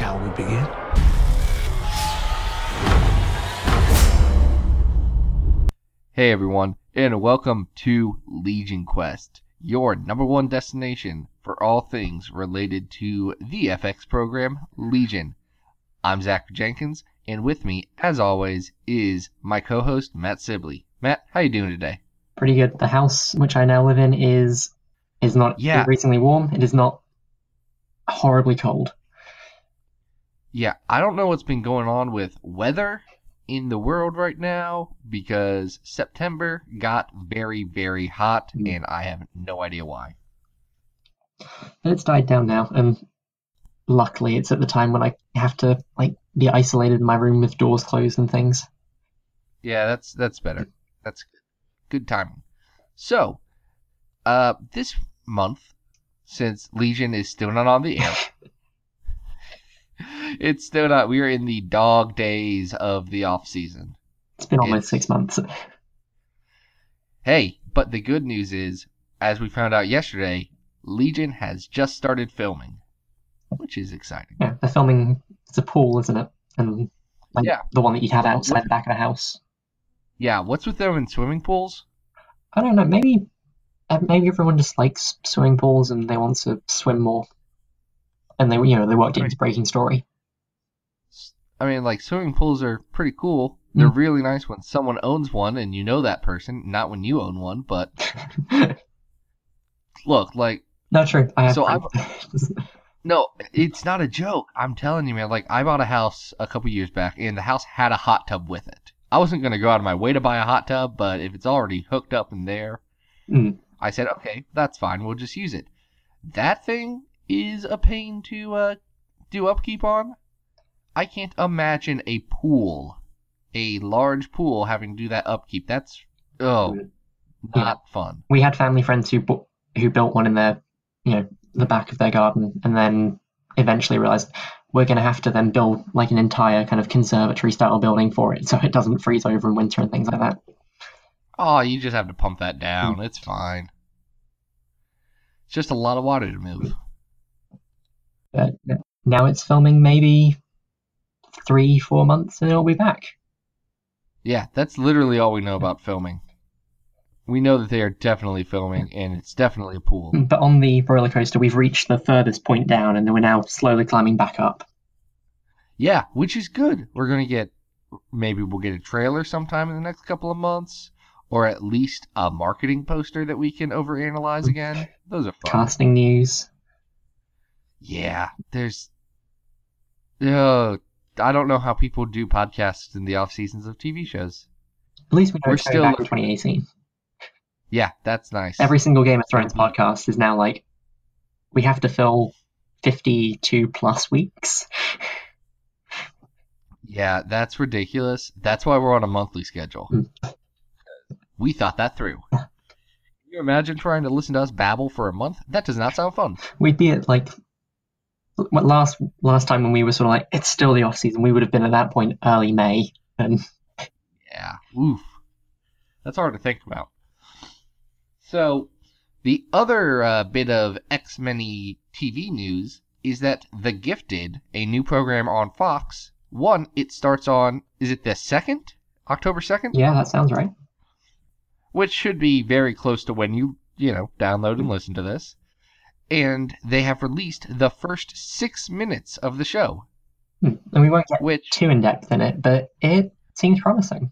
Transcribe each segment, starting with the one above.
Shall we begin? Hey everyone, and welcome to Legion Quest, your number one destination for all things related to the FX program Legion. I'm Zack Jenkins, and with me, as always, is my co-host Matt Sibley. Matt, how you doing today? Pretty good. The house which I now live in is is not Yeah. increasingly warm. It is not horribly cold. Yeah, I don't know what's been going on with weather in the world right now because September got very, very hot, Mm. and I have no idea why. But it's died down now, and luckily it's at the time when I have to like be isolated in my room with doors closed and things. Yeah, that's that's better. That's good. Good timing. So, uh, this month, since Legion is still not on the air, it's still not. We are in the dog days of the off season. It's been almost It's- six months. Hey, but the good news is, as we found out yesterday, Legion has just started filming, which is exciting. Yeah, they're filming. It's a pool, isn't it? And like Yeah. the one that you'd have outside the back of the house. Yeah, what's with them in swimming pools? I don't know. Maybe uh, maybe everyone just likes swimming pools and they want to swim more. And they you know they worked it into Breaking Story. I mean, like swimming pools are pretty cool. They're Mm. really nice when someone owns one and you know that person, not when you own one. But look, like, no, true. I have. So friends. no, it's not a joke. I'm telling you, man. Like, I bought a house a couple years back, and the house had a hot tub with it. I wasn't gonna go out of my way to buy a hot tub, but if it's already hooked up in there, Mm. I said, okay, that's fine. We'll just use it. That thing is a pain to uh, do upkeep on. I can't imagine a pool, a large pool, having to do that upkeep. That's oh, Yeah. not fun. we had family friends who bu- who built one in their you know the back of their garden and then eventually realized we're going to have to then build like an entire kind of conservatory style building for it so it doesn't freeze over in winter and things like that Oh, you just have to pump that down. It's fine. It's just a lot of water to move. But now it's filming maybe three four months and it'll be back Yeah, that's literally all we know about filming. We know that they are definitely filming, and it's definitely a pool. Mm, but on the roller coaster we've reached the furthest point down and then we're now slowly climbing back up Yeah, which is good. We're gonna get maybe we'll get a trailer sometime in the next couple of months, or at least a marketing poster that we can overanalyze mm. again. Those are fun. casting news Yeah, there's. Uh, I don't know how people do podcasts in the off seasons of TV shows. at least we know We're still- back in 2018 Yeah, that's nice. every single Game of Thrones podcast is now like we have to fill 52 plus weeks. Yeah, that's ridiculous. That's why we're on a monthly schedule. Mm. We thought that through. Can you imagine trying to listen to us babble for a month? That does not sound fun. We'd be at like last last time when we were sort of like it's still the off season. We would have been at that point early May, and Yeah. Oof. That's hard to think about. So, the other uh, bit of X Men TV news is that The Gifted, a new program on Fox, one, it starts on, is it the 2nd? October 2nd? yeah, that sounds right. Which should be very close to when you, you know, download and listen to this. And they have released the first six minutes of the show, Hmm. And we won't get which, too in depth in it, but it seems promising.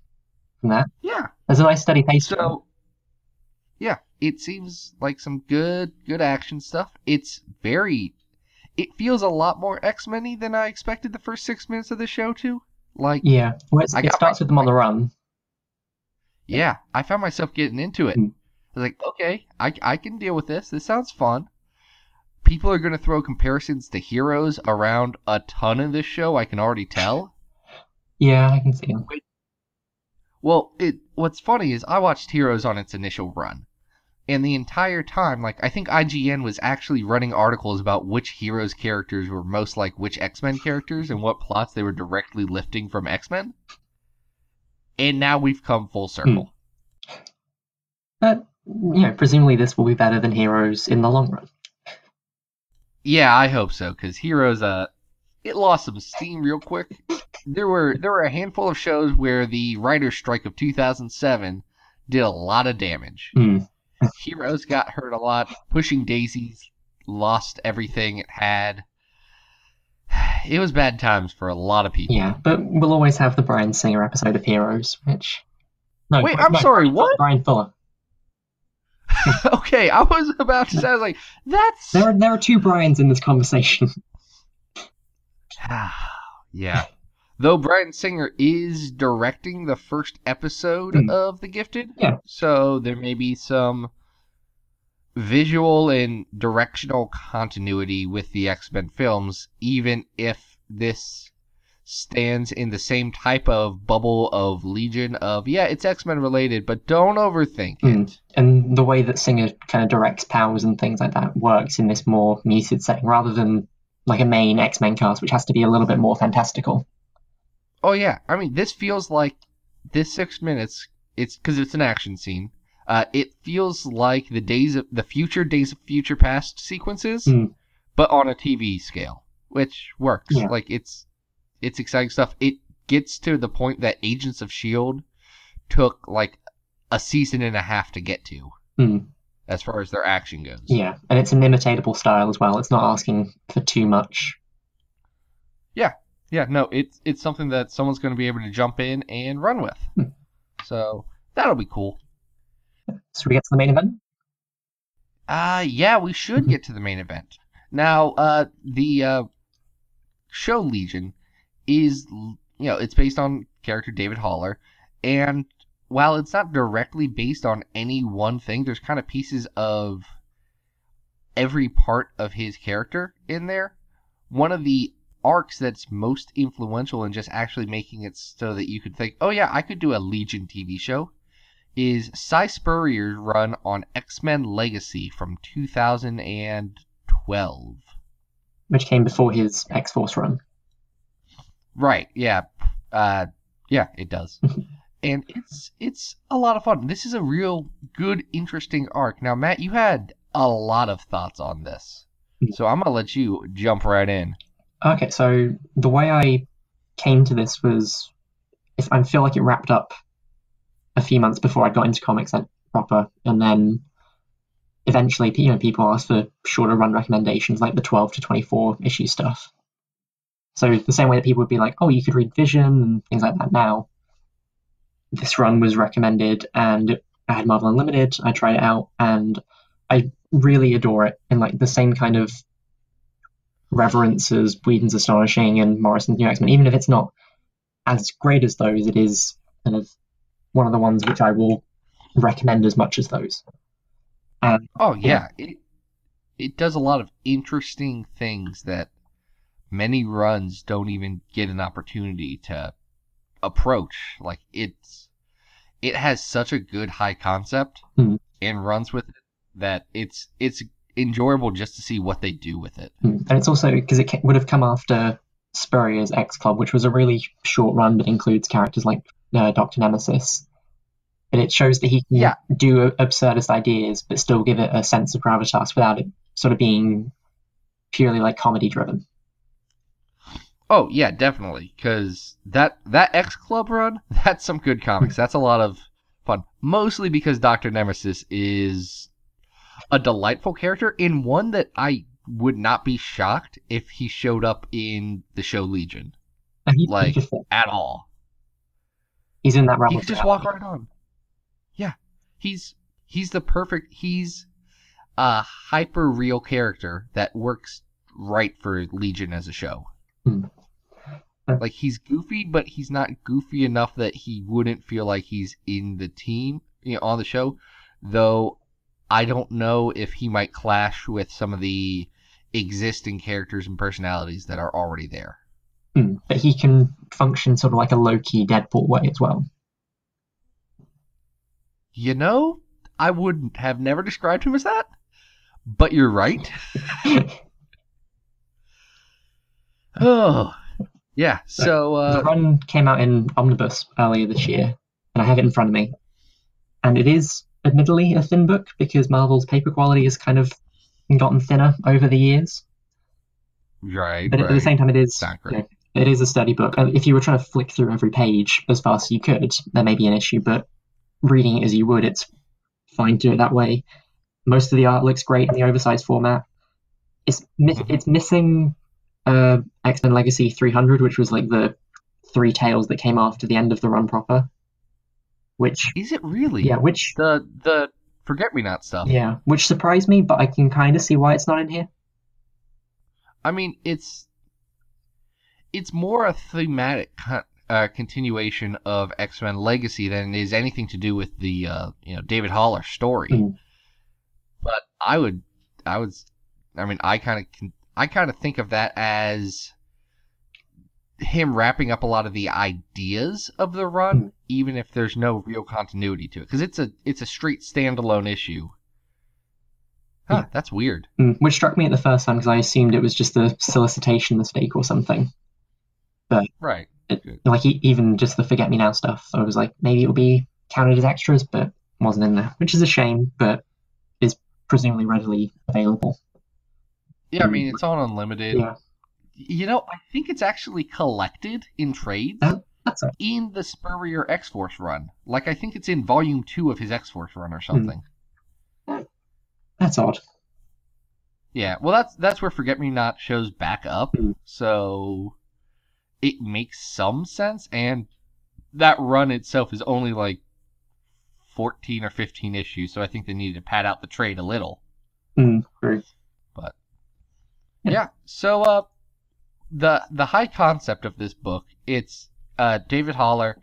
From that, yeah, there's a nice steady pace. So, yeah, it seems like some good, good action stuff. It's very, it feels a lot more X Men than I expected the first six minutes of the show to. Like, yeah. well, it starts my- with them on the run. Yeah, I found myself getting into it. Hmm. I was like, okay, I, I can deal with this. This sounds fun. People are going to throw comparisons to heroes around a ton in this show. I can already tell. Yeah, I can see them. Well, it what's funny is I watched Heroes on its initial run. And the entire time, like I think IGN was actually running articles about which Heroes characters were most like which X-Men characters and what plots they were directly lifting from X-Men. And now we've come full hmm. circle. But you know, presumably this will be better than Heroes in the long run. Yeah, I hope so cuz Heroes uh it lost some steam real quick. There were there were a handful of shows where the writers' strike of 2007 did a lot of damage. Hmm. Heroes got hurt a lot. Pushing Daisies lost everything it had. It was bad times for a lot of people. Yeah, but we'll always have the Bryan Singer episode of Heroes, which. No, Wait, I'm no, sorry, what? Bryan Fuller. okay, I was about to say, I was like, that's. There are there are two Brians in this conversation. yeah. Though Bryan Singer is directing the first episode Hmm. of The Gifted. Yeah. So there may be some visual and directional continuity with the X Men films, even if this stands in the same type of bubble of Legion of, yeah, it's X Men related, but don't overthink Hmm. it. and the way that Singer kind of directs powers and things like that works in this more muted setting rather than like a main X Men cast, which has to be a little bit more fantastical. Oh yeah, I mean this feels like this six minutes. It's because it's an action scene. Uh, it feels like the days of the future, days of future past sequences, Hmm. but on a TV scale, which works. Yeah. Like it's it's exciting stuff. It gets to the point that Agents of Shield took like a season and a half to get to, Hmm. as far as their action goes. Yeah, and it's an imitatable style as well. It's not asking for too much. Yeah, yeah, no, it's it's something that someone's going to be able to jump in and run with. Hmm. So that'll be cool. So we get to the main event. Uh yeah, we should Mhm. get to the main event. Now, uh the uh show Legion is you know, it's based on character David Haller and while it's not directly based on any one thing, there's kind of pieces of every part of his character in there. One of the arcs that's most influential in just actually making it so that you could think, "Oh yeah, I could do a Legion TV show." is Si Spurrier's run on X Men Legacy from 2012. which came before his X Force run. Right, yeah. Uh, yeah, it does. and it's it's a lot of fun. This is a real good, interesting arc. Now, Matt, you had a lot of thoughts on this. So I'm going to let you jump right in. Okay, so the way I came to this was, if I feel like it wrapped up a few months before I got into comics like, proper, and then eventually, you know, people asked for shorter run recommendations, like the 12 to 24 issue stuff. So the same way that people would be like, oh, you could read Vision and things like that now. This run was recommended, and I had Marvel Unlimited. I tried it out, and I really adore it in like the same kind of reverence as Whedon's Astonishing and Morrison's New X-Men. Even if it's not as great as those, it is kind of one of the ones which I will recommend as much as those. And Oh, yeah. It, it does a lot of interesting things that many runs don't even get an opportunity to approach. Like, it's. It has such a good high concept Mhm. and runs with it that it's it's enjoyable just to see what they do with it. and it's also because it ca- would have come after Spurrier's X Club, which was a really short run but includes characters like uh, Doctor Nemesis. But it shows that he can Yeah. do absurdist ideas but still give it a sense of gravitas without it sort of being purely like comedy driven. Oh yeah, definitely. Because that that X Club run, that's some good comics. That's a lot of fun. Mostly because Doctor Nemesis is a delightful character, and one that I would not be shocked if he showed up in the show Legion uh, he, Like- at all. he's in that realm. He could just walk right on. Yeah, he's he's the perfect. He's a hyper real character that works right for Legion as a show. Hmm. Like he's goofy, but he's not goofy enough that he wouldn't feel like he's in the team, you know, on the show. Though I don't know if he might clash with some of the existing characters and personalities that are already there. Hmm, But he can function sort of like a low key Deadpool way as well. You know, I would have never described him as that, but you're right. Oh, yeah. So, the uh, run came out in Omnibus earlier this year, and I have it in front of me. And it is admittedly a thin book because Marvel's paper quality has kind of gotten thinner over the years. Right. but at the same time, it is you know, it is a sturdy book. If you were trying to flick through every page as fast as you could, there may be an issue. But reading it as you would, it's fine to do it that way. Most of the art looks great in the oversized format. It's mi- Mhm. it's missing uh, X Men Legacy 300, which was like the three tales that came after the end of the run proper. Which Is it really? yeah, which The the forget me not stuff. yeah, which surprised me, but I can kind of see why it's not in here. I mean, it's it's more a thematic con- uh, continuation of X Men Legacy than it is anything to do with the uh, you know David Haller story. Mm. But I would, I would, I mean, I kind of can, I kind of think of that as him wrapping up a lot of the ideas of the run, Mm. even if there's no real continuity to it, because it's a it's a straight standalone issue. Huh, Yeah. that's weird. Mm, which struck me at the first time because I assumed it was just a solicitation mistake or something. But Right. Like e- even just the forget me now stuff, I was like maybe it'll be counted as extras, but wasn't in there, which is a shame, but is presumably readily available. Yeah, I mean it's on unlimited. Yeah, You know, I think it's actually collected in trades in the Spurrier X Force run. Like I think it's in volume two of his X Force run Hmm. or something. That's odd. Yeah, well that's that's where Forget Me Not shows back up. Hmm. So it makes some sense and that run itself is only like 14 or 15 issues, so I think they needed to pad out the trade a little. Mm, true. Yeah. so uh the the high concept of this book, it's uh David Haller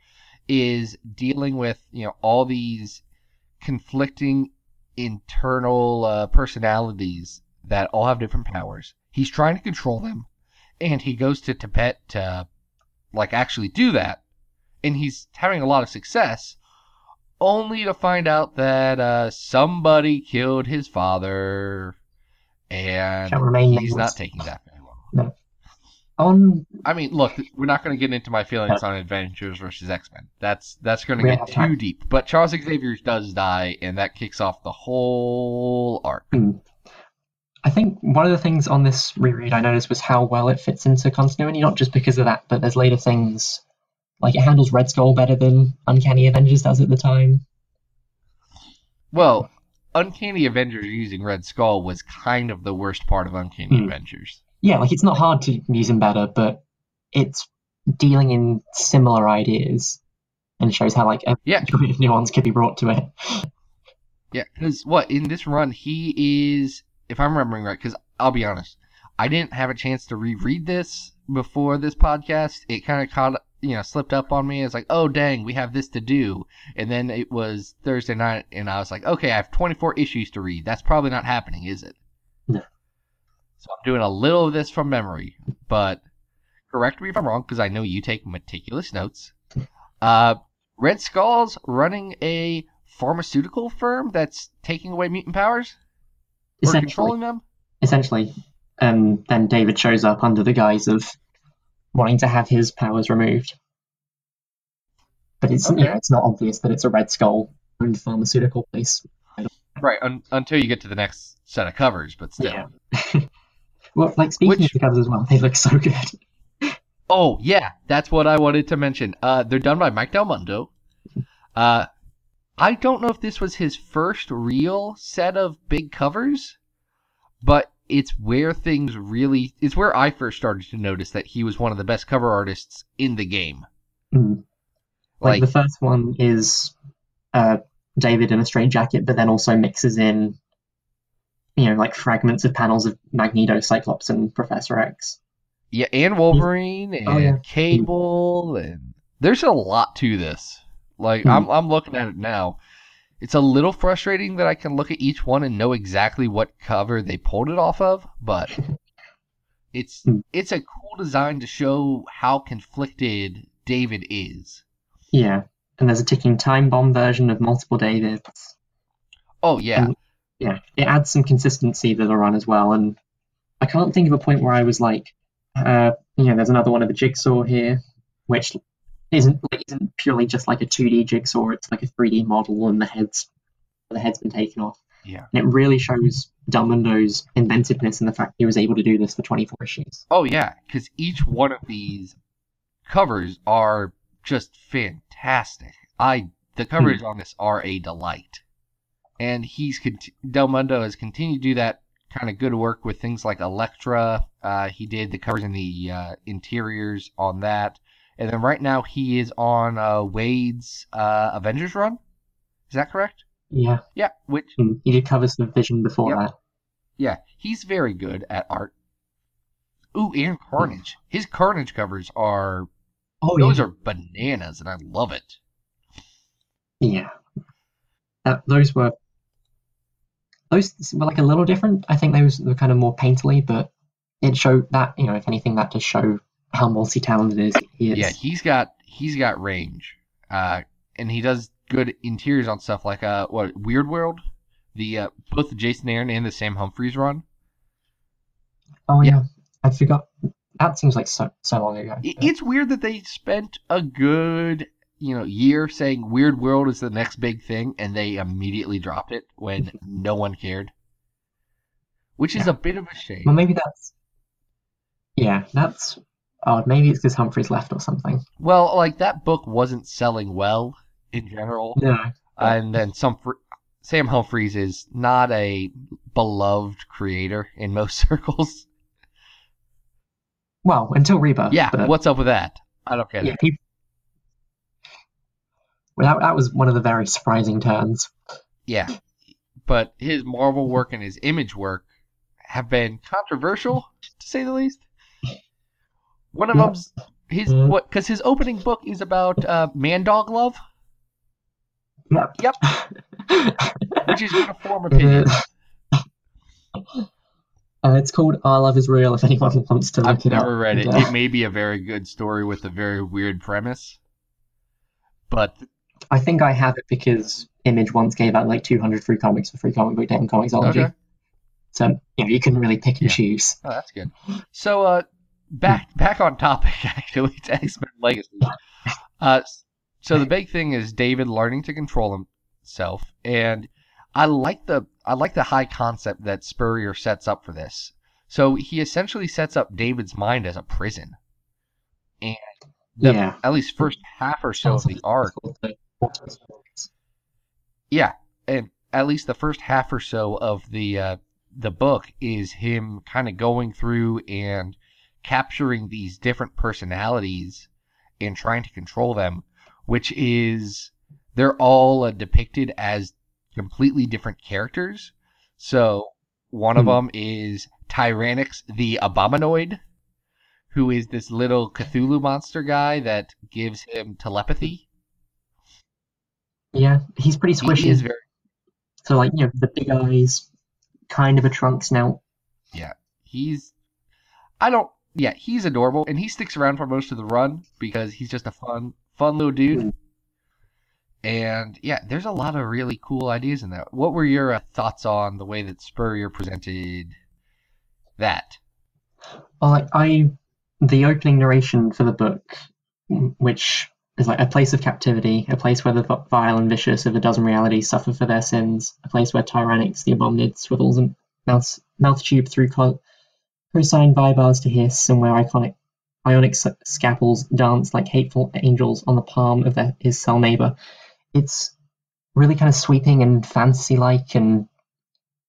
is dealing with, you know, all these conflicting internal uh, personalities that all have different powers. He's trying to control them and he goes to Tibet to like actually do that and he's having a lot of success only to find out that uh, somebody killed his father and he's not taking that very well. On I mean, look, we're not going to get into my feelings on Avengers versus X Men. That's that's going to get too time. deep. But Charles Xavier does die, and that kicks off the whole arc. Mm. I think one of the things on this reread I noticed was how well it fits into continuity, not just because of that, but there's later things like it handles Red Skull better than Uncanny Avengers does at the time. Well, Uncanny Avengers using Red Skull was kind of the worst part of Uncanny Hmm. Avengers. Yeah, like it's not hard to use him better, but it's dealing in similar ideas and shows how like a Yeah. degree of nuance could be brought to it. Yeah, because what in this run he is, if I'm remembering right, because I'll be honest, I didn't have a chance to reread this before this podcast. It kind of caught, you know, slipped up on me. It's like, oh dang, we have this to do, and then it was Thursday night, and I was like, okay, I have 24 issues to read. That's probably not happening, is it? No. So I'm doing a little of this from memory, but correct me if I'm wrong, because I know you take meticulous notes. Uh, Red Skull's running a pharmaceutical firm that's taking away mutant powers or controlling them. essentially, and then David shows up under the guise of wanting to have his powers removed. But it's you Okay. know, it's not obvious that it's a Red Skull owned pharmaceutical place. Right, un- until you get to the next set of covers, but still. Yeah. well, like speaking Which- of the covers as well, they look so good. Oh yeah, that's what I wanted to mention. Uh, they're done by Mike Del Mundo. Uh, I don't know if this was his first real set of big covers, but it's where things really. It's where I first started to notice that he was one of the best cover artists in the game. Mm. Like, Like, the first one is uh, David in a straight jacket, but then also mixes in, you know, like fragments of panels of Magneto, Cyclops, and Professor X. yeah, and Wolverine and Oh, yeah. Cable, and there's a lot to this. Like, Hmm. I'm I'm looking at it now. It's a little frustrating that I can look at each one and know exactly what cover they pulled it off of, but it's Hmm. it's a cool design to show how conflicted David is. Yeah, and there's a ticking time bomb version of multiple Davids. Oh yeah, And- Yeah, it adds some consistency to the run as well. And I can't think of a point where I was like, uh, you know, there's another one of the jigsaw here, which isn't like, isn't purely just like a 2D jigsaw. It's like a 3D model, and the heads the head's been taken off. Yeah. And it really shows Del Mundo's inventiveness in the fact he was able to do this for 24 issues. Oh yeah, because each one of these covers are just fantastic. I the covers on this are a delight, and he's Del Mundo has continued to do that kind of good work with things like Elektra. Uh, he did the covers and the uh, interiors on that, and then right now he is on uh, Waid's uh, Avengers run. Is that correct? Yeah. Yeah, which Mm, He did covers for Vision before Yep. that. yeah, he's very good at art. Ooh, and Carnage. His Carnage covers are Oh, those yeah. are bananas, and I love it. Yeah. That, those were those were like a little different. I think those were kind of more painterly, but it showed that you know, if anything, that just show how multi-talented is he is. Yeah, he's got he's got range, uh, and he does good interiors on stuff like uh, what Weird World, the uh, both the Jason Aaron and the Sam Humphries run. oh yeah. yeah. I forgot. That seems like so so long ago. It's weird that they spent a good you know year saying Weird World is the next big thing, and they immediately dropped it when no one cared, which is Yeah. a bit of a shame. Well, maybe that's. Yeah, that's odd. Maybe it's because Humphries left or something. Well, like that book wasn't selling well in general. No. and then some Sam Humphries is not a beloved creator in most circles. Well, until Rebirth. yeah, But, what's up with that? I don't get yeah, it. people. Well, that, that was one of the very surprising turns. Yeah, but his Marvel work and his Image work have been controversial to say the least. One of them's his Mm. what because his opening book is about uh, man dog love, Yep. Yep. which is going to form It opinion. Uh, it's called Our Love Is Real if anyone wants to look I've it up. never read it. It may be a very good story with a very weird premise, but I think I have it because Image once gave out like 200 free comics for free comic book day on Comixology. okay. So, you know, you can really pick and Yeah. choose. Oh, that's good. So, uh, back back on topic actually to X Men Legacy. Uh, so the big thing is David learning to control himself, and I like the I like the high concept that Spurrier sets up for this. So he essentially sets up David's mind as a prison, and the, yeah. at least first half or so of the arc Yeah, and at least the first half or so of the uh, the book is him kind of going through and capturing these different personalities and trying to control them, which is they're all uh, depicted as completely different characters. So one of Hmm. them is Tyrannix the Abominoid, who is this little Cthulhu monster guy that gives him telepathy. Yeah, he's pretty He squishy. is very So, like, you know, the big eyes, kind of a trunk snout. Yeah, he's I don't yeah, he's adorable and he sticks around for most of the run because he's just a fun fun little dude. Mm. And yeah, there's a lot of really cool ideas in that. What were your uh, thoughts on the way that Spurrier presented that? Well, like, I. The opening narration for the book, which is like a place of captivity, a place where the vile and vicious of a dozen realities suffer for their sins, a place where Tyrannix, the Abominoid swivels and mouth, mouth tube through co- cosine vibars to hiss, and iconic ionic s- scalpels dance like hateful angels on the palm of their, his cell neighbor. It's really kind of sweeping and fantasy like and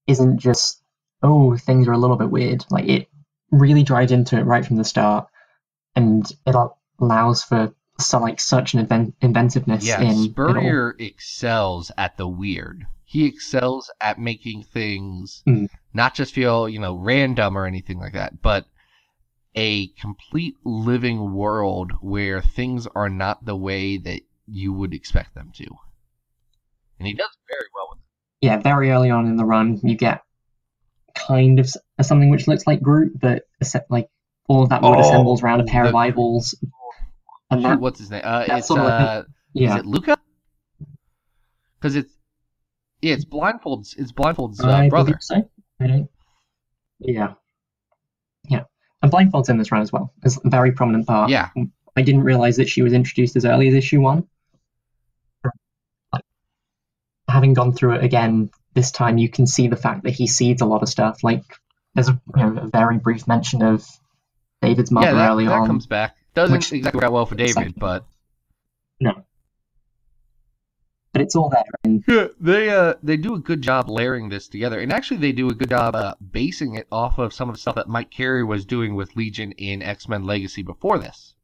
isn't just, oh, things are a little bit weird. Like, it really drives into it right from the start, and it allows for so like such an invent- inventiveness Yeah, in it all. Spurrier excels at the weird. He excels at making things Mm. not just feel, you know, random or anything like that, but a complete living world where things are not the way that you would expect them to. And he does very well with Yeah, very early on in the run, you get kind of something which looks like Groot, but es- like all of that wood Oh, assembles around a pair of eyeballs, and that what's his name? Uh, it's sort of like uh, yeah. is it Luca? Because it's yeah, it's blindfolds. It's blindfolds uh, I brother. so. I don't. Yeah. Yeah. And Blindfold's in this run as well. It's a very prominent part. Yeah, I didn't realize that she was introduced as early as issue one. Like, having gone through it again this time you can see the fact that he seeds a lot of stuff. Like there's a, you know, a very brief mention of David's mother yeah, that, early that on. comes back. Doesn't which- exactly work out well for David, Second. but No. But it's all there. And Yeah, they uh they do a good job layering this together, and actually they do a good job uh, basing it off of some of the stuff that Mike Carey was doing with Legion in X Men Legacy before this.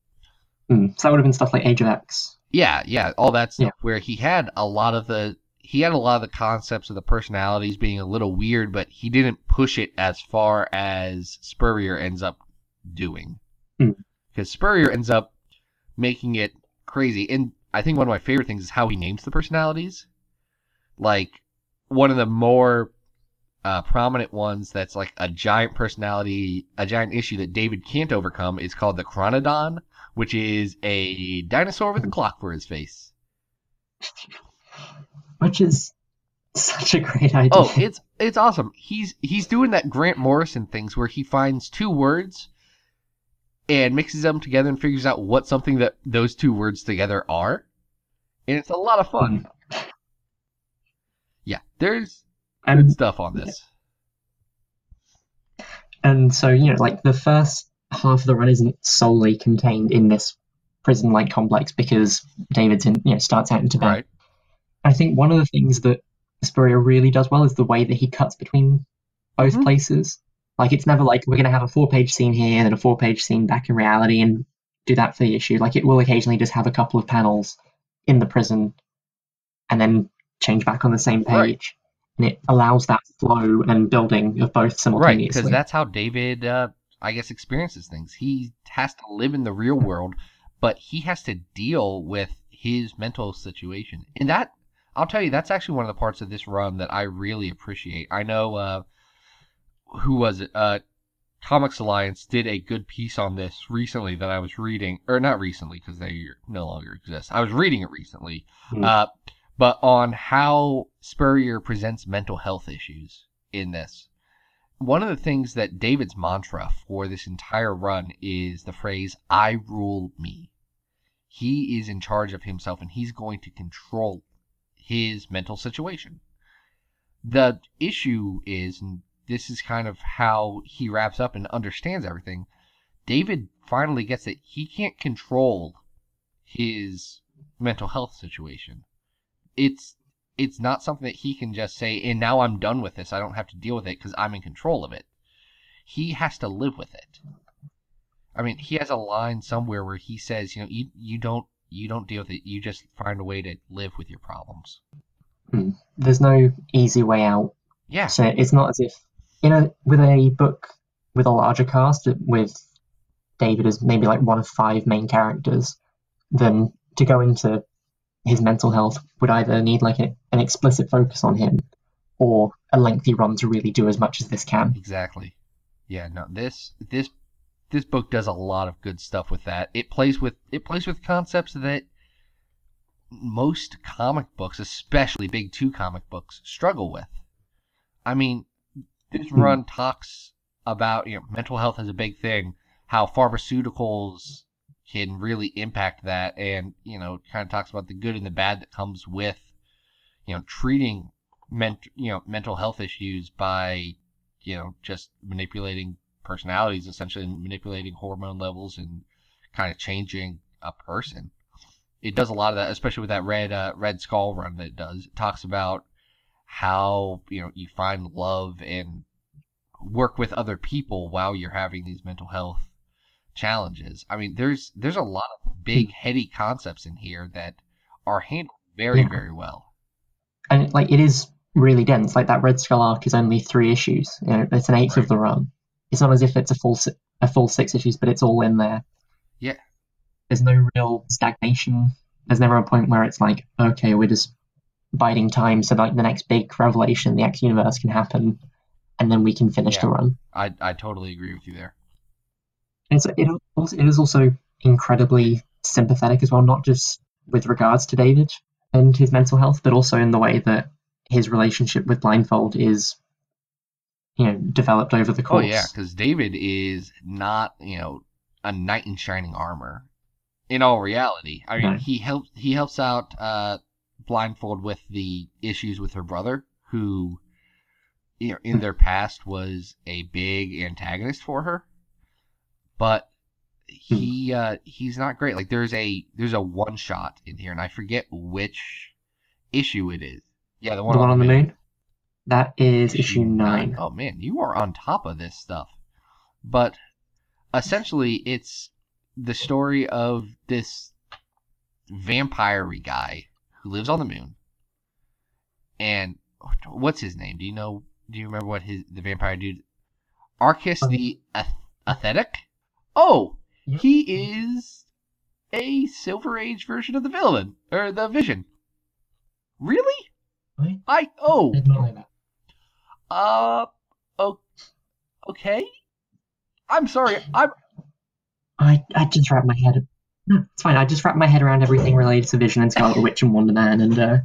mm, so that would have been stuff like Age of X. Yeah, yeah, all that stuff Yeah. where he had a lot of the he had a lot of the concepts of the personalities being a little weird, but he didn't push it as far as Spurrier ends up doing. Hmm. Because Spurrier ends up making it crazy, and I think one of my favorite things is how he names the personalities. Like one of the more uh, prominent ones that's like a giant personality, a giant issue that David can't overcome is called the Chronodon, which is a dinosaur with a clock for his face. Which is such a great idea. Oh, it's it's awesome. He's he's doing that Grant Morrison things where he finds two words and mixes them together and figures out what something that those two words together are. And it's a lot of fun. Yeah, there's good and stuff on this. and so you know, like the first half of the run isn't solely contained in this prison-like complex because David's in, you know, starts out in Tibet. Right. I think one of the things that Spurrier really does well is the way that he cuts between both Mhm. places. Like it's never like we're going to have a four-page scene here and then a four-page scene back in reality and do that for the issue. Like it will occasionally just have a couple of panels in the prison and then change back on the same page. Right. And it allows that flow and building of both simultaneously. Right, because that's how David, uh, I guess, experiences things. He has to live in the real world, but he has to deal with his mental situation. And that, I'll tell you, that's actually one of the parts of this run that I really appreciate. I know, uh, who was it? Uh, Comics Alliance did a good piece on this recently that I was reading, or not recently because they no longer exist. I was reading it recently, Hmm. uh, but on how Spurrier presents mental health issues in this. One of the things that David's mantra for this entire run is the phrase, I rule me. He is in charge of himself and he's going to control his mental situation. The issue is, this is kind of how he wraps up and understands everything. David finally gets that he can't control his mental health situation. It's it's not something that he can just say, and now I'm done with this. I don't have to deal with it because I'm in control of it. He has to live with it. I mean, he has a line somewhere where he says, you know, you you don't you don't deal with it. You just find a way to live with your problems. Hmm. There's no easy way out Yeah, So it's not as if in a with a book with a larger cast with David as maybe like one of five main characters, then to go into his mental health would either need like a, an explicit focus on him or a lengthy run to really do as much as this can. Exactly. Yeah, no, this this this book does a lot of good stuff with that. It plays with it plays with concepts that most comic books, especially big two comic books, struggle with. I mean, this Hmm. run talks about you know mental health as a big thing, how pharmaceuticals can really impact that, and you know kind of talks about the good and the bad that comes with you know treating ment- you know mental health issues by you know just manipulating personalities essentially and manipulating hormone levels and kind of changing a person it does a lot of that especially with that red uh, red skull run that it does it talks about how you know you find love and work with other people while you're having these mental health challenges i mean there's there's a lot of big hmm. heady concepts in here that are handled very Yeah. very well And like it is really dense. Like that Red Skull arc is only three issues. You know, it's an eighth Right. of the run. It's not as if it's a full a full six issues, but it's all in there. Yeah. There's no real stagnation. There's never a point where it's like, okay, we're just biding time so like the next big revelation, the X universe can happen, and then we can finish the run. i i totally agree with you there And so it also it is also incredibly sympathetic as well, not just with regards to David and his mental health, but also in the way that his relationship with Blindfold is, you know, developed over the course. Oh yeah, because David is not you know a knight in shining armor. In all reality, I mean No. he helps he helps out uh, Blindfold with the issues with her brother, who you know, in their past was a big antagonist for her, but he uh, he's not great. Like there's a there's a one shot in here, and I forget which issue it is. Yeah, the one, the one on the moon. That is issue nine. Oh man, you are on top of this stuff. But essentially, it's the story of this vampire guy who lives on the moon. And what's his name? Do you know? Do you remember what his the vampire dude? Aarkus the Athetic. Oh, he is a Silver Age version of the villain or the Vision. Really? Really? I oh I did not know that. uh oh okay. I'm sorry. I'm I, I just wrapped my head. No, it's fine. I just wrap my head around everything related to Vision and Scarlet Witch and Wonder Man and uh,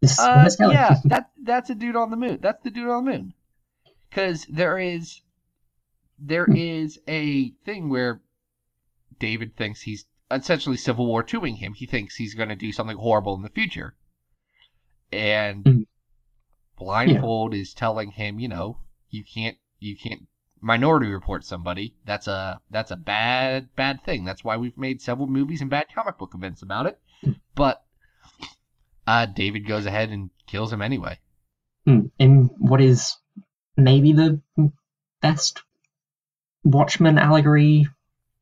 this uh, yeah. That that's a dude on the moon. That's the dude on the moon. Because there is there Hmm. is a thing where David thinks he's essentially Civil War IIing him. He thinks he's going to do something horrible in the future, and Hmm. Blindfold is telling him, you know, you can't you can't minority report somebody. That's a that's a bad bad thing. That's why we've made several movies and bad comic book events about it. But uh, David goes ahead and kills him anyway. Hmm. in what is maybe the best Watchmen allegory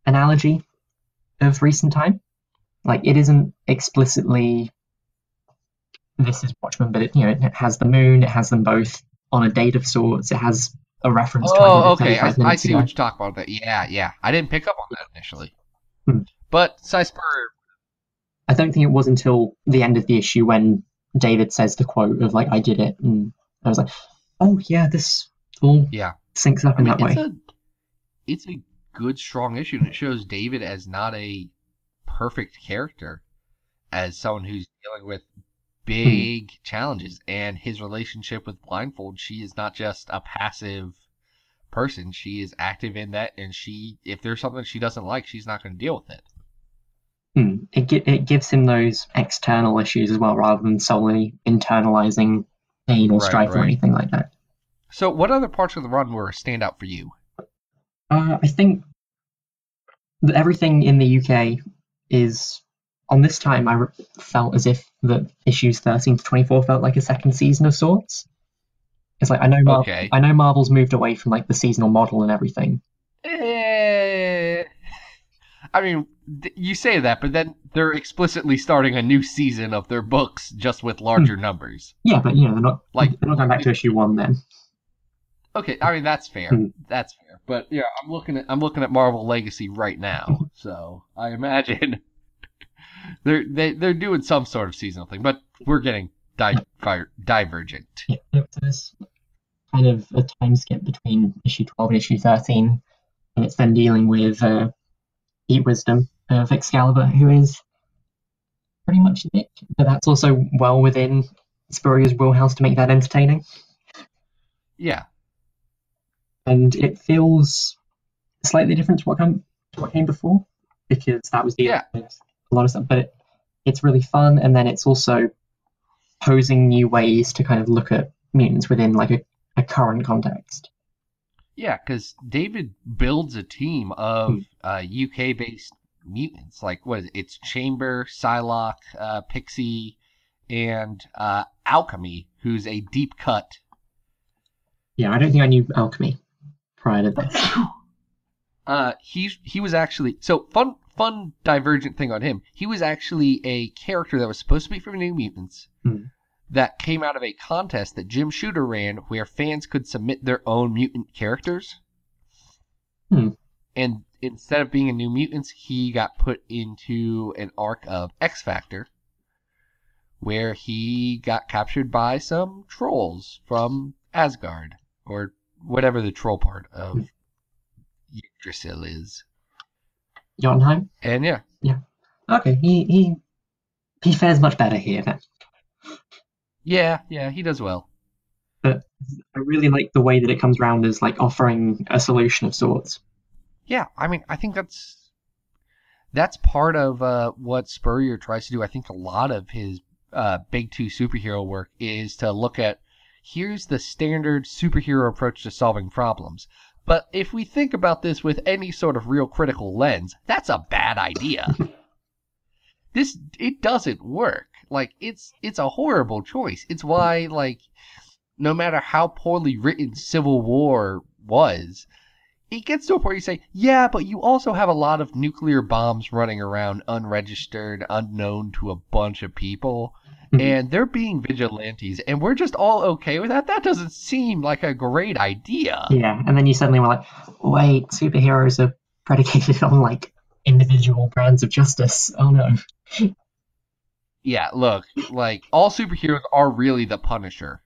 analogy of recent time. Like it isn't explicitly this is Watchmen, but it you know it has the moon, it has them both on a date of sorts, it has a reference to Oh, okay. I, I see ago. what you're talking about. That yeah, yeah. I didn't pick up on that initially. Hmm. But Cy I don't think it was until the end of the issue when David says the quote of like I did it and I was like, Oh yeah, this all yeah. syncs up I in mean, that way. it's a it's a good strong issue, and it shows David as not a perfect character, as someone who's dealing with big challenges, and his relationship with Blindfold. She is not just a passive person; she is active in that, and she, if there's something she doesn't like, she's not going to deal with it. Hmm. It gi- it gives him those external issues as well, rather than solely internalizing pain or Right, strife or anything like that. So, what other parts of the run were stand out for you? Uh, I think that everything in the UK is on this time. I felt as if the issues thirteen to twenty four felt like a second season of sorts. It's like I know Mar- Okay. I know Marvel's moved away from like the seasonal model and everything. Eh, I mean, th- you say that, but then they're explicitly starting a new season of their books just with larger numbers. Yeah, but you know they're not Like- they're not going back to issue one then. Okay, I mean that's fair. Hmm. That's fair. But yeah, I'm looking at I'm looking at Marvel Legacy right now, so I imagine they're they, they're doing some sort of seasonal thing. But we're getting di- fi- divergent. Yeah, was kind of a time skip between issue 12 and issue 13, and it's then dealing with uh, Pete Wisdom of Excalibur, who is pretty much a dick, but that's also well within Spurrier's wheelhouse to make that entertaining. Yeah, And it feels slightly different to what came, to what came before, because that was the Yeah. with a lot of stuff, but it, it's really fun, and then it's also posing new ways to kind of look at mutants within like a, a current context. yeah, because David builds a team of Hmm. uh, UK based mutants. Like what is it? It's Chamber, Psylocke, uh, Pixie, and uh, Alchemy, who's a deep cut Yeah, I don't think I knew alchemy prior to this. Uh, he he was actually so fun. Fun divergent thing on him. He was actually a character that was supposed to be from New Mutants, Hmm. that came out of a contest that Jim Shooter ran, where fans could submit their own mutant characters. Hmm. And instead of being a New Mutants, he got put into an arc of X Factor, where he got captured by some trolls from Asgard or whatever the troll part of Yggdrasil is. Jotunheim? And yeah, Yeah. Okay, he, he he fares much better here then. yeah, yeah, he does well. But I really like the way that it comes around as like offering a solution of sorts. Yeah, I mean, I think that's that's part of uh, what Spurrier tries to do. I think a lot of his uh, big two superhero work is to look at here's the standard superhero approach to solving problems. But if we think about this with any sort of real critical lens, that's a bad idea. this it doesn't work. Like it's it's a horrible choice. It's why like no matter how poorly written Civil War was, it gets to a point where you say, yeah, but you also have a lot of nuclear bombs running around unregistered, unknown to a bunch of people, Mhm. and they're being vigilantes, and we're just all okay with that. That doesn't seem like a great idea. Yeah, and then you suddenly were like, wait, superheroes are predicated on like individual brands of justice. Oh no. Yeah, look, like all superheroes are really the Punisher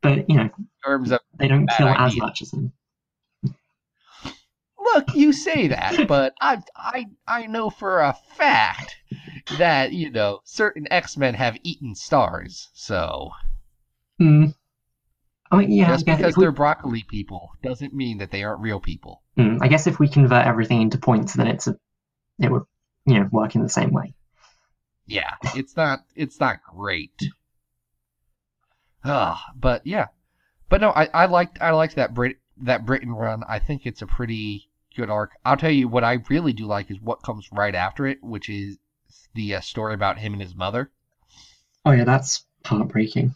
But you know, in terms of they don't kill as much as him. Look, you say that, but I I I know for a fact that you know certain X Men have eaten stars. So Hmm. I mean, yeah, just because we, they're broccoli people doesn't mean that they aren't real people. Hmm, I guess if we convert everything into points, then it's a, it would, you know, work in the same way. Yeah, it's not it's not great. Ah, but yeah, but no, I I liked I liked that Brit that Britain run. I think it's a pretty good arc. I'll tell you what I really do like is what comes right after it, which is the uh, story about him and his mother. Oh yeah, that's heartbreaking.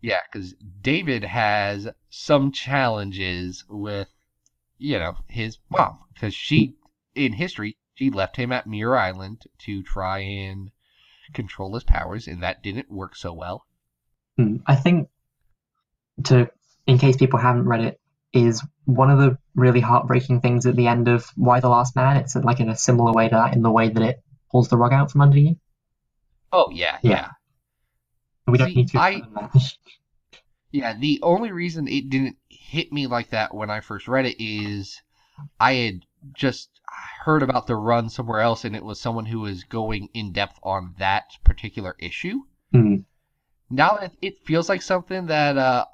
Yeah, because David has some challenges with, you know, his mom. Because she, in history, she left him at Muir Island to try and control his powers, and that didn't work so well. Hmm, I think to, in case people haven't read it, is one of the really heartbreaking things at the end of Y the Last Man. It's like in a similar way to that, in the way that it pulls the rug out from under you. Oh, yeah, Yeah. yeah. We don't need to. I- Yeah, the only reason it didn't hit me like that when I first read it is I had just heard about the run somewhere else, and it was someone who was going in depth on that particular issue. Hmm. now that it feels like something that uh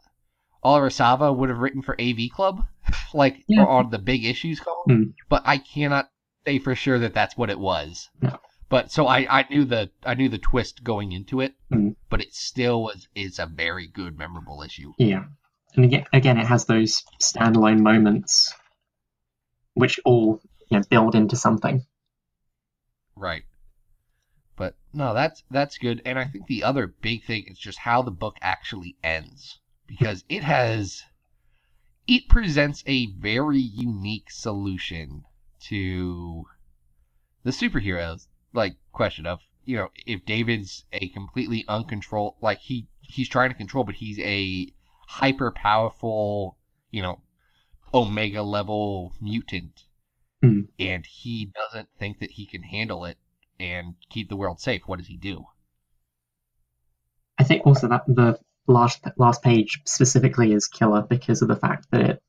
Oliver Sava would have written for AV Club, like Yeah. on the big issues column, Hmm. but I cannot say for sure that that's what it was. No. But so I, I knew the I knew the twist going into it, Hmm. but it still was is a very good memorable issue. Yeah. And again, again, it has those standalone moments which all you know, build into something. Right. But no, that's that's good. And I think the other big thing is just how the book actually ends. Because it has it presents a very unique solution to the superheroes like question of, you know, if David's a completely uncontrolled like he he's trying to control but he's a hyper powerful, you know, omega level mutant Hmm. and he doesn't think that he can handle it and keep the world safe, what does he do? I think also that the last last page specifically is killer because of the fact that it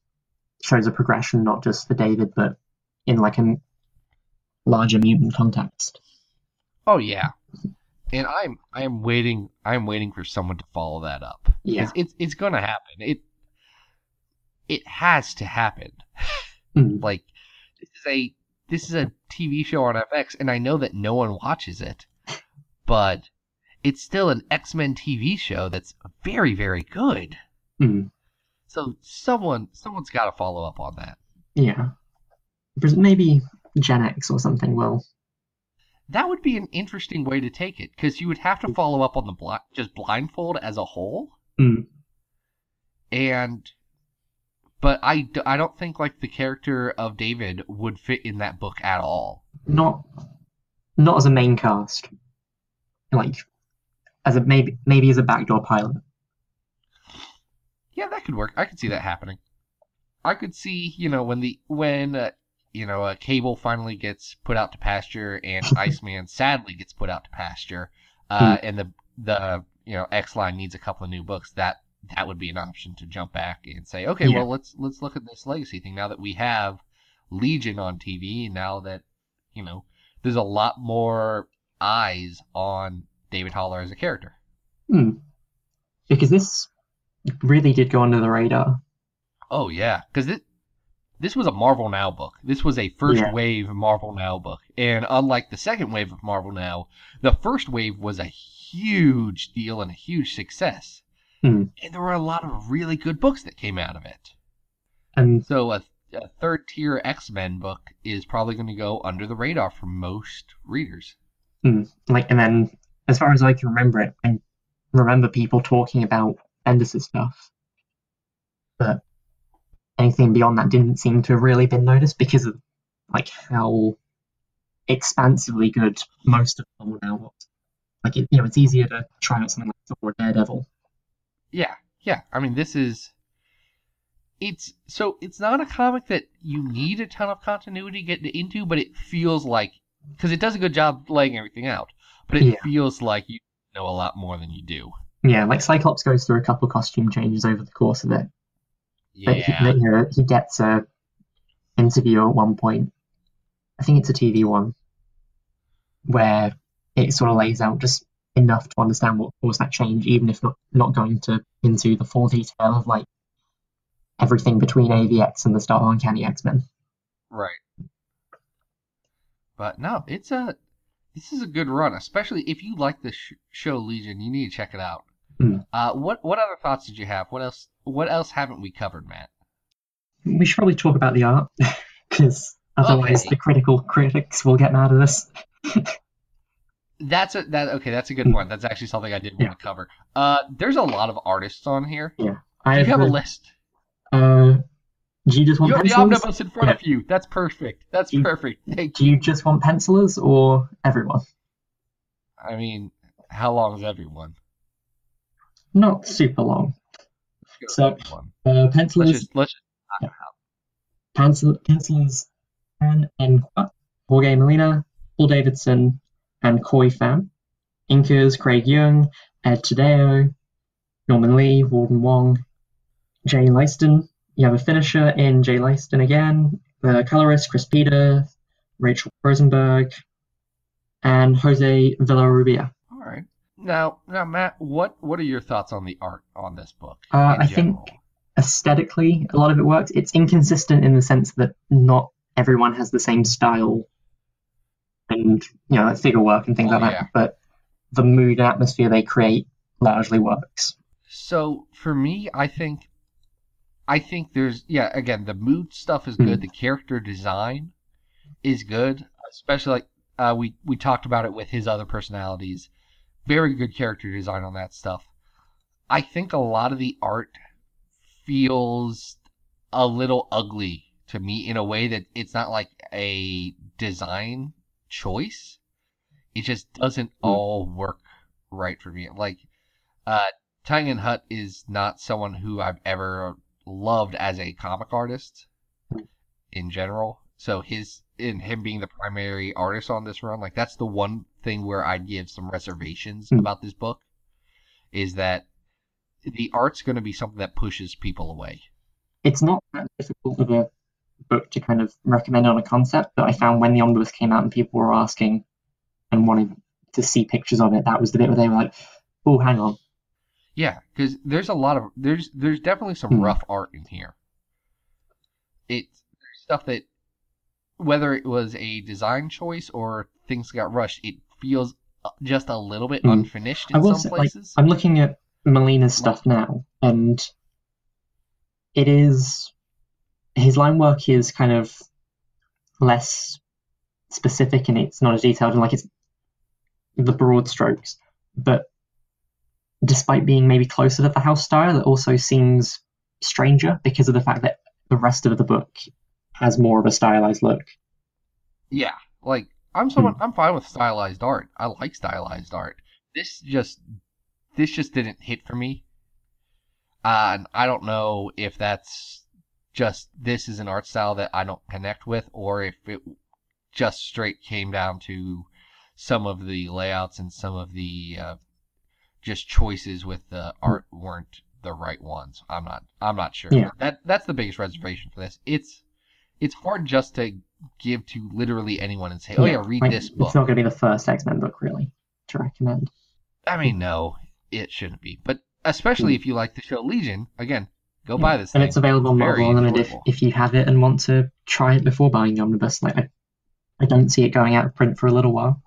shows a progression not just for David but in like a larger mutant context. Oh yeah. And I'm I'm waiting I'm waiting for someone to follow that up. Yeah. It's it's gonna happen. It it has to happen. Hmm. Like this is a this is a TV show on FX and I know that no one watches it. But it's still an X-Men TV show that's very, very good. Hmm. So someone someone's gotta follow up on that. Yeah. Maybe Gen X or something will. That would be an interesting way to take it, because you would have to follow up on the bli- just blindfold as a whole, Hmm. and but I, I don't think like the character of David would fit in that book at all. Not not as a main cast. Like as a maybe maybe as a backdoor pilot. Yeah, that could work. I could see that happening. I could see you know when the when uh, you know uh, Cable finally gets put out to pasture and Iceman sadly gets put out to pasture, uh, and the the you know X line needs a couple of new books. That that would be an option to jump back and say, okay, Yeah. well let's let's look at this legacy thing now that we have Legion on TV. Now that you know there's a lot more eyes on David Haller as a character. Hmm. Because this really did go under the radar. Oh yeah, because this this was a Marvel Now book. This was a first Yeah. wave Marvel Now book, and unlike the second wave of Marvel Now, the first wave was a huge deal and a huge success. Hmm. and there were a lot of really good books that came out of it. And So a, a third tier X Men book is probably going to go under the radar for most readers. like, and then as far as I can remember it, I remember people talking about Bendis' stuff, but anything beyond that didn't seem to have really been noticed because of like how expansively good most of them now was. Like, it, you know, it's easier to try out something like Thor or Daredevil. Yeah, yeah. I mean, this is it's so it's not a comic that you need a ton of continuity to get into, but it feels like because it does a good job laying everything out, but it Yeah. feels like you know a lot more than you do. Yeah, like Cyclops goes through a couple costume changes over the course of it. But he, Yeah, but, you know, he gets a interview at one point. I think it's a TV one where it sort of lays out just enough to understand what caused that change, even if not not going to into the full detail of like everything between AVX and the start of Uncanny X Men. right. But no, it's a this is a good run, especially if you like the sh- show Legion. You need to check it out. Hmm. Uh, what what other thoughts did you have? What else? What else haven't we covered, Matt? We should probably talk about the art because otherwise Okay. the critical critics will get mad at us. That's a that okay. That's a good Hmm. point. That's actually something I did want Yeah. to cover. Uh, there's a lot of artists on here. Yeah, I Do you have a list? uh, do you just want You have the pencilers? omnibus in front of you. That's perfect. That's You- perfect. Thank Do you just want pencilers or everyone? I mean, how long is everyone? Not super long. Let's So- everyone. Uh, let's pencilers, just let's just pencil, pencilers, Anne Enqua, Jorge Molina, Paul Davidson, and Khoi Pham. Inkers, Craig Yeung, Ed Tadeo, Norman Lee, Walden Wong, Jay Leisten. You have a finisher in Jay Leisten again, the colorist, Chris Peter, Rachelle Rosenberg, and Jose Villarrubia. all right. Now, now, Matt, what what are your thoughts on the art on this book? Uh, I think aesthetically, a lot of it works. It's inconsistent in the sense that not everyone has the same style and you know like figure work and things Oh, like yeah. that. But the mood and atmosphere they create largely works. So for me, I think, I think there's yeah. Again, the mood stuff is good. The character design is good, especially like uh, we we talked about it with his other personalities. Very good character design on that stuff. I think a lot of the art feels a little ugly to me in a way that it's not like a design choice. It just doesn't Hmm. all work right for me. Like, uh, Tan Eng Huat is not someone who I've ever loved as a comic artist in general. So his in him being the primary artist on this run, like that's the one thing where I'd give some reservations Hmm. about this book, is that the art's going to be something that pushes people away. It's not that difficult of a book to kind of recommend on a concept, but I found when the omnibus came out and people were asking and wanting to see pictures of it, that was the bit where they were like, "Oh, hang on." Yeah, because there's a lot of there's there's definitely some Hmm. rough art in here. It's stuff that whether it was a design choice or things got rushed, it feels uh, just a little bit Hmm. unfinished I will some say, places. Like, I'm looking at Molina's stuff now, and it is his line work is kind of less specific and it's not as detailed and like it's the broad strokes. But despite being maybe closer to the house style, it also seems stranger because of the fact that the rest of the book has more of a stylized look. yeah, like I'm Hmm. someone I'm fine with stylized art. I like stylized art. This just this just didn't hit for me. Uh, and I don't know if that's just this is an art style that I don't connect with, or if it just straight came down to some of the layouts and some of the uh, just choices with the art weren't the right ones. I'm not. I'm not sure. Yeah. That that's the biggest reservation for this. It's it's hard just to give to literally anyone and say, "Oh yeah, read like, this book." It's not going to be the first X Men book, really, to recommend. I mean, no, it shouldn't be. But especially if you like the show Legion, again, go Hmm. Yeah. buy this and thing. it's available on Marvel Unlimited if, if you have it and want to try it before buying the omnibus. Like I, I don't see it going out of print for a little while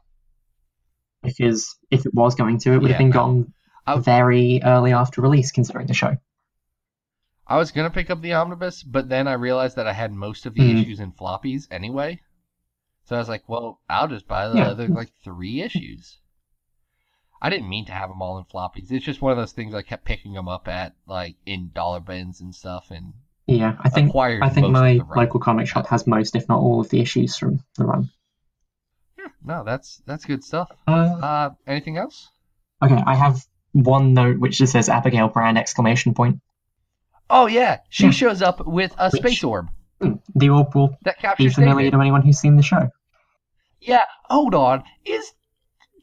because if it was going to, it would Yeah, have been gone I- very early after release, considering the show. I was gonna pick up the omnibus, but then I realized that I had most of the Mm. issues in floppies anyway. So I was like, well, I'll just buy the Yeah. other like three issues. I didn't mean to have them all in floppies. It's just one of those things I kept picking them up at like in dollar bins and stuff, and Yeah, I think. I think my of the run. local comic shop has most, if not all, of the issues from the run. No, that's that's good stuff. Uh, Uh, anything else? okay, I have one note which just says Abigail Brand exclamation point. Oh yeah, she Yeah. shows up with a Which- space orb Hmm, The orb will that be captures familiar David. to anyone who's seen the show. Yeah, hold on. Is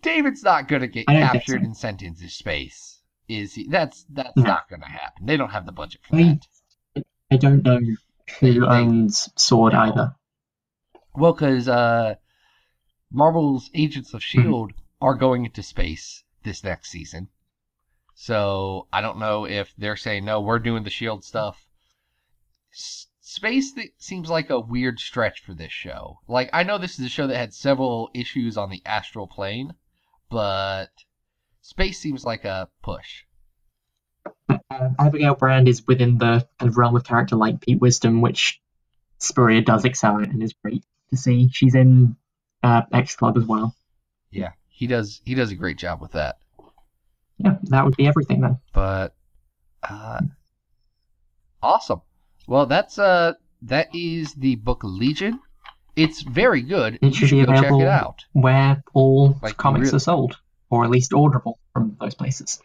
David's not gonna get I don't think captured so. and sent into space? Is he? That's that's No. not gonna happen. They don't have the budget for I- that. I don't know who they- owns Sword No. either. Well, because uh, Marvel's Agents of Shield E are going into space this next season, so I don't know if they're saying no, we're doing the Shield stuff. S- space th- seems like a weird stretch for this show. Like I know this is a show that had several issues on the astral plane, but space seems like a push. Uh, Abigail Brand is within the kind of realm of character like Pete Wisdom, which Spurrier does excel at and is great to see. She's in uh, X Club as well. Yeah, he does. He does a great job with that. Yeah, that would be everything then. But uh, awesome. Well, that's uh, that is the book Legion. It's very good. It You should should be go check it out. Where all Like, comics really- are sold, or at least orderable from those places.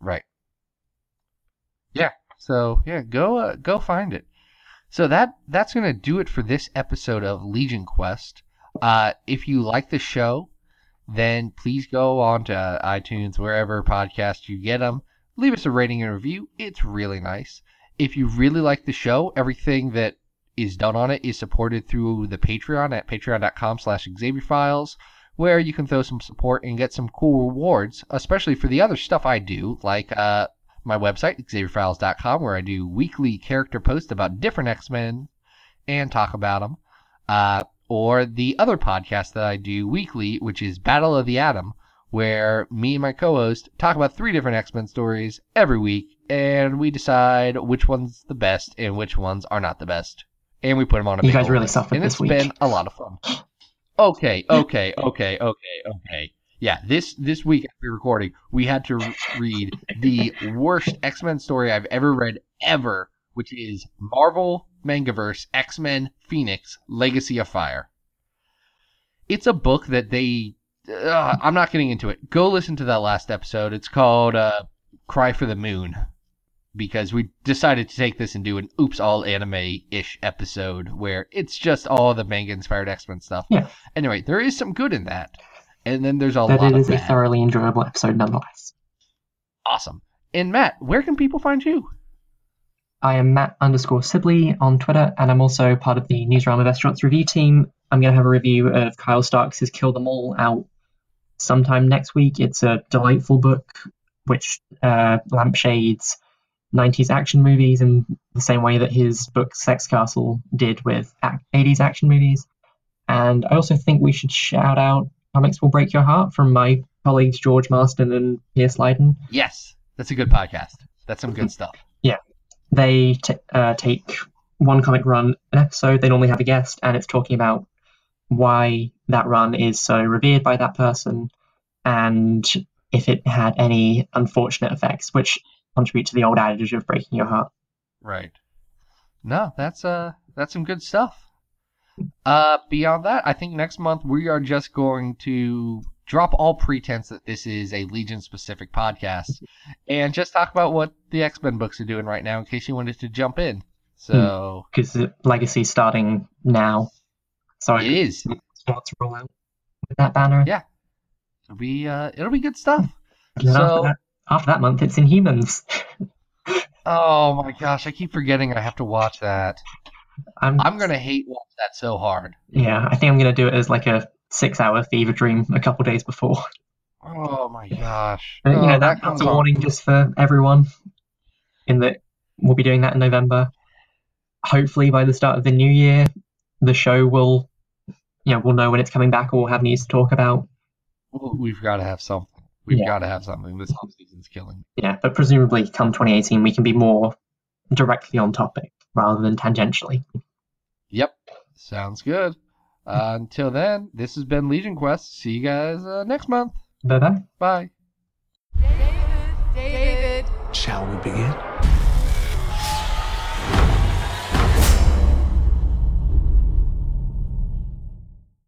Right. Yeah. So yeah, go uh, go find it. So that that's gonna do it for this episode of Legion Quest. Uh, if you like the show, then please go on to iTunes, wherever podcasts you get them. Leave us a rating and review. It's really nice. If you really like the show, everything that is done on it is supported through the Patreon at patreon.com slash xavierfiles, where you can throw some support and get some cool rewards, especially for the other stuff I do, like uh, my website, xavierfiles.com, where I do weekly character posts about different X-Men and talk about them. Uh, or the other podcast that I do weekly, which is Battle of the Atom, where me and my co-host talk about three different X-Men stories every week, and we decide which one's the best and which ones are not the best, and we put them on a. You guys really suffered and this it's week. been a lot of fun. Okay, okay, okay, okay, okay. Yeah, this this week after recording, we had to re- read the worst X Men story I've ever read ever, which is Marvel Mangaverse X Men Phoenix Legacy of Fire. It's a book that they. Uh, I'm not getting into it. Go listen to that last episode. It's called uh, "Cry for the Moon," because we decided to take this and do an "Oops All Anime" ish episode where it's just all the manga inspired X Men stuff. Yeah. Anyway, there is some good in that, and then there's a But lot it of a thoroughly enjoyable episode nonetheless. Awesome. And Matt, where can people find you? I am Matt underscore Sibley on Twitter, and I'm also part of the Newsarama Best Shots review team. I'm going to have a review of Kyle Starks' Kill Them All out sometime next week. It's a delightful book which uh, lampshades 90s action movies in the same way that his book Sex Castle did with 80s action movies. And I also think we should shout out Comics Will Break Your Heart from my colleagues George Marston and Pierce Lydon. Yes, that's a good podcast. That's some good stuff. They t- uh, take one comic run an episode they normally have a guest and it's talking about why that run is so revered by that person and if it had any unfortunate effects which contribute to the old adage of breaking your heart Right. No, that's uh that's some good stuff. Uh beyond that, I think next month we are just going to drop all pretense that this is a Legion specific podcast and just talk about what the X-Men books are doing right now in case you wanted to jump in. So because legacy's starting now so it is. I is. start to roll out with that banner Yeah. It'll be uh it'll be good stuff. So- after, that, after that month it's Inhumans Oh my gosh, I keep forgetting I have to watch that. I'm, I'm gonna hate watch that so hard. yeah i think i'm going to do it as like a six hour fever dream a couple days before Oh my gosh. Uh, you Oh, know, that, comes that's a on. warning just for everyone. In that we'll be doing that in November. Hopefully, by the start of the new year, the show will, you know, we'll know when it's coming back or we'll have news to talk about. We've got to have something. We've Yeah. got to have something. This season's killing. Yeah, but presumably come 2018, we can be more directly on topic rather than tangentially. Yep. Sounds good. Uh, until then, this has been Legion Quest. See you guys uh, next month. Bye bye. Bye. David, David. Shall we begin?